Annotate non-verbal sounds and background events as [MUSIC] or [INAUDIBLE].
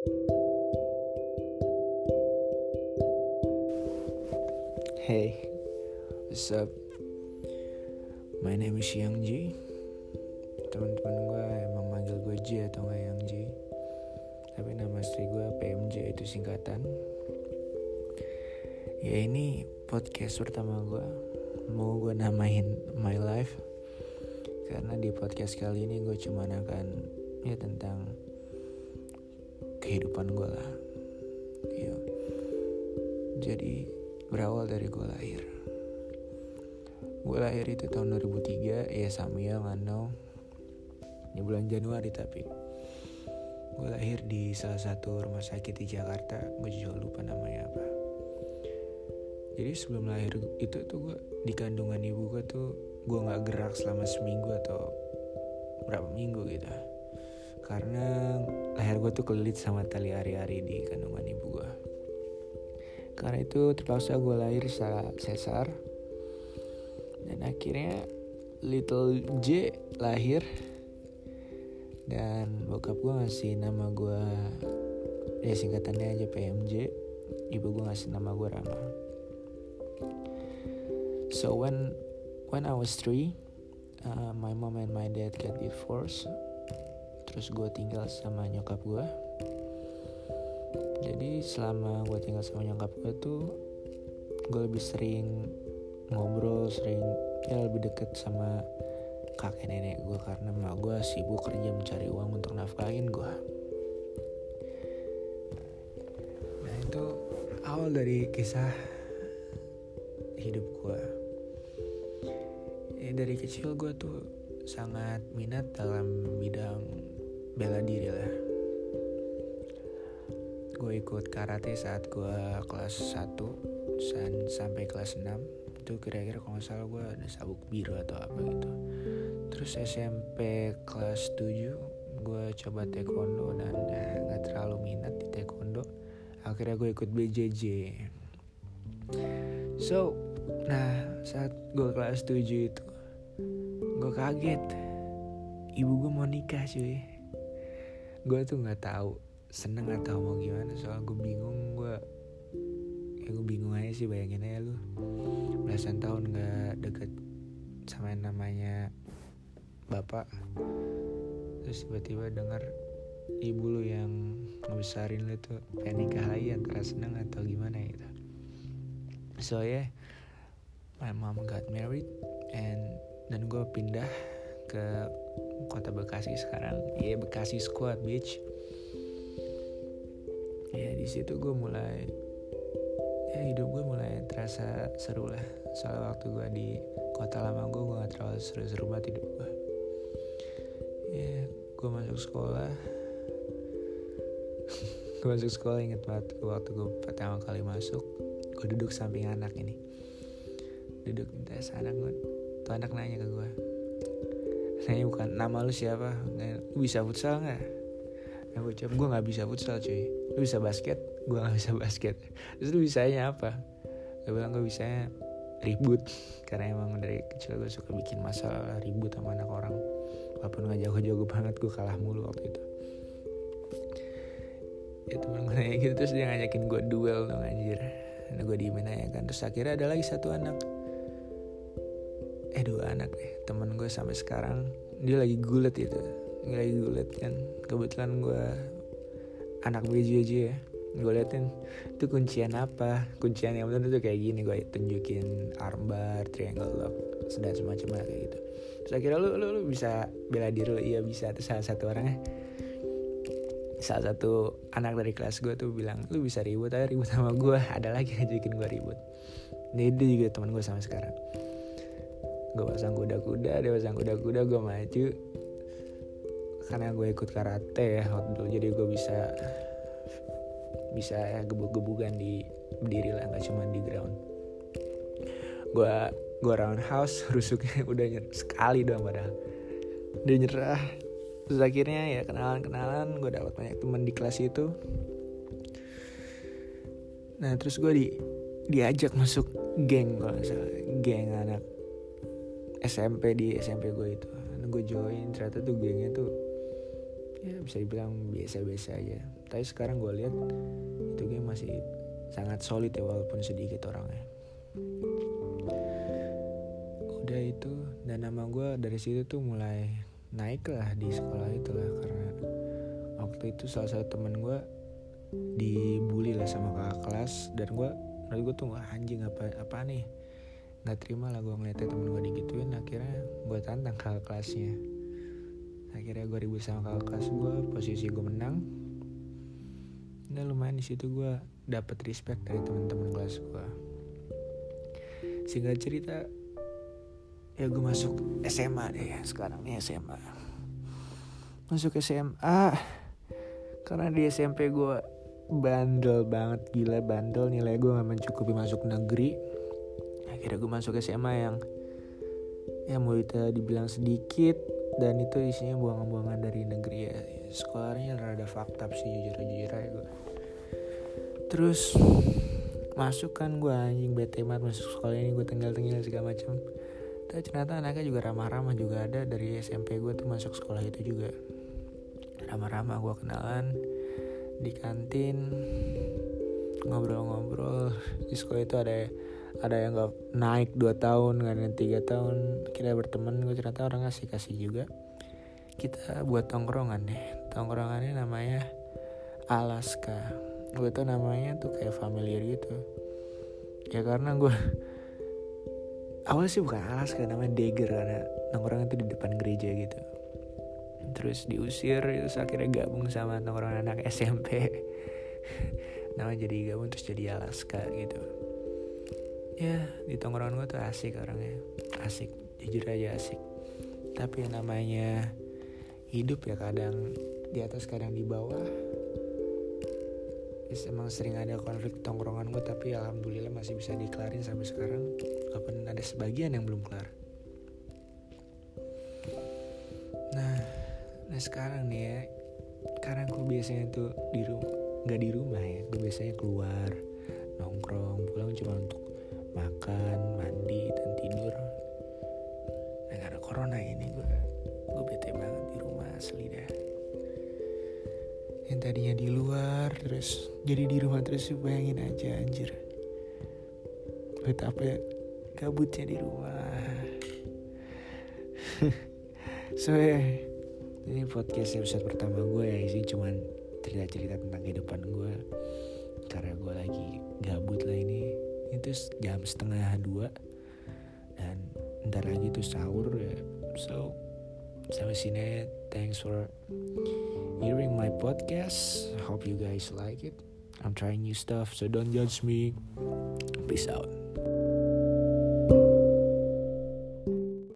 Hey, what's up? My name is Yang Ji. Teman-teman gue emang manggil gue Ji atau nggak Yang Ji. Tapi nama istri gue PMJ itu singkatan. Ya ini podcast pertama gue. Mau gue namain My Life. Karena di podcast kali ini gue cuma akan ya tentang kehidupan gue lah. Iya. Jadi berawal dari gue lahir. Gue lahir itu tahun 2003 ya nggak know. Ini bulan Januari tapi gue lahir di salah satu rumah sakit di Jakarta. Gue juga lupa namanya apa. Jadi sebelum lahir itu tuh gue di kandungan ibu gue tuh gue nggak gerak selama seminggu atau berapa minggu gitu. Karena leher gue tuh kelilit sama tali ari-ari di kandungan ibu gue. Karena itu terpaksa gue lahir saat sesar. Dan akhirnya Little J lahir. Dan bokap gue ngasih nama gue Ya singkatannya aja PMJ Ibu gue ngasih nama gue Rama. So when when I was three uh, My mom and my dad got divorced Terus gue tinggal sama nyokap gue jadi selama gue tinggal sama nyokap gue tuh gue lebih sering ngobrol sering ya lebih deket sama kakek nenek gue karena emak gue sibuk kerja mencari uang untuk nafkahin gue nah itu awal dari kisah hidup gue ya, dari kecil gue tuh sangat minat dalam bidang bela diri lah. Gue ikut karate saat gue kelas 1 dan sampai kelas 6 itu kira-kira kalau nggak salah gue ada sabuk biru atau apa gitu. Terus SMP kelas 7 gue coba taekwondo dan nggak terlalu minat di taekwondo. Akhirnya gue ikut BJJ so nah saat gue kelas 7 itu gue kaget. Ibu gue mau nikah cuy gue tuh nggak tahu seneng atau mau gimana soal gue bingung gue ya gue bingung aja sih bayangin aja lu. Belasan tahun gak deket sama yang namanya bapak. Terus tiba-tiba dengar ibu lu yang ngebesarin lu tuh pengen nikah lagi antara seneng atau gimana gitu. So yeah, my mom got married and dan gue pindah ke kota Bekasi sekarang. Ya yeah, Bekasi Squad bitch. Ya di situ gue mulai ya hidup gue mulai terasa seru lah. Soal waktu gue di kota lama gue gue gak terlalu seru-seru banget hidup gue ya gue masuk sekolah. [LAUGHS] Gue masuk sekolah inget banget waktu gue pertama kali masuk gue duduk samping anak ini. Duduk di atas anak gue tuh anak nanya ke gue nanya bukan nama lu siapa? Lu bisa futsal nggak? Gue jawab gue gak bisa futsal cuy. Lu bisa basket? Gue gak bisa basket. Terus lu bisanya apa? Gue bilang gue bisanya ribut. Karena emang dari kecil gue suka bikin masalah ribut sama anak orang. Walaupun gak jago-jago banget gue kalah mulu waktu itu. Ya temen gue nanya gitu Terus dia ngajakin gue duel dong anjir. Nah gue diemin aja kan. Terus akhirnya ada lagi satu anak Eh dua anak deh Temen gue sampai sekarang Dia lagi gulet gitu. Lagi gue liat kan. Kebetulan gue anak BJJ ya. Gue liatin itu kuncian apa? Kuncian yang benar tuh kayak gini gue tunjukin armbar triangle lock sedang semacamnya kayak gitu. Terus akhirnya lu, lu, lu bisa bela diri lu. Iya bisa. Terus salah satu orangnya salah satu anak dari kelas gue tuh bilang lu bisa ribut aja ribut sama gue. Ada lagi ngajakin gue ribut. Dia, dia juga teman gue sampai sekarang gue pasang kuda-kuda dia pasang kuda-kuda gue maju. Karena gue ikut karate ya waktu dulu jadi gue bisa bisa ya gebuk-gebukan di berdiri lah nggak cuma di ground. Gue gue roundhouse [LAUGHS] rusuknya udah nyer sekali doang padahal. Udah nyerah. Terus akhirnya ya kenalan-kenalan gue dapat banyak teman di kelas itu. Nah terus gue di diajak masuk geng kalau salah. Geng anak SMP di SMP gue itu. Gue join ternyata tuh gengnya tuh ya bisa dibilang biasa-biasa aja. Tapi sekarang gue lihat itu game masih sangat solid ya walaupun sedikit orangnya. Udah itu dan nama gue dari situ tuh mulai naik lah di sekolah itu lah karena waktu itu salah satu temen gue dibully lah sama kakak kelas dan gue menurut gue tuh anjing apa apa nih nggak terima lah gue ngeliatnya temen gue digituin akhirnya gue tantang kakak kelasnya. Akhirnya gue ribut sama kakak kelas gue posisi gue menang. Dan lumayan di situ gue dapet respect dari teman-teman kelas gue singkat cerita ya gue masuk SMA deh ya sekarang nih SMA masuk SMA karena di SMP gue bandel banget gila bandel nilai gue gak mencukupi masuk negeri akhirnya gue masuk SMA yang ya mau kita dibilang sedikit dan itu isinya buangan-buangan dari negeri ya. Sekolahnya rada fakta sih jujur jujur aja gue terus masuk kan gue anjing bete banget masuk sekolah ini gue tinggal tinggal segala macam tapi ternyata anaknya juga ramah-ramah juga ada dari SMP gue tuh masuk sekolah itu juga. Ramah-ramah gue kenalan di kantin ngobrol-ngobrol. Di sekolah itu ada ada yang gak naik 2 tahun gak ada yang 3 tahun. Kita berteman gue ternyata orang ngasih kasih juga. Kita buat tongkrongan deh. Tongkrongannya namanya Alaska. Gue tuh namanya tuh kayak familiar gitu. Ya karena gue [LAUGHS] awal sih bukan Alaska namanya Dagger. Karena nongkrong itu di depan gereja gitu. Terus diusir terus akhirnya gabung sama orang anak SMP [LAUGHS] nama jadi gabung terus jadi Alaska gitu ya di tongkrongan gue tuh asik orangnya. Asik jujur aja asik. Tapi yang namanya hidup ya kadang di atas kadang di bawah. Yes, emang sering ada konflik tongkrongan gue tapi alhamdulillah masih bisa dikelarin sampai sekarang. Walaupun ada sebagian yang belum kelar. Nah nah sekarang nih ya karena gue biasanya tuh di rumah nggak di rumah ya gue biasanya keluar nongkrong pulang cuma untuk makan mandi dan tidur. Nah karena corona ini gue gue bete banget di rumah asli dah yang tadinya di luar terus jadi di rumah terus bayangin aja anjir. Betapa kabutnya di rumah. [LAUGHS] So yeah ini podcast episode pertama gue ya sih cuman cerita-cerita tentang kehidupan gue karena gue lagi gabut lah ini itu jam setengah dua. Dan ntar lagi tuh sahur ya. So sampai sini thanks for hearing my podcast. Hope you guys like it. I'm trying new stuff so don't judge me. Peace out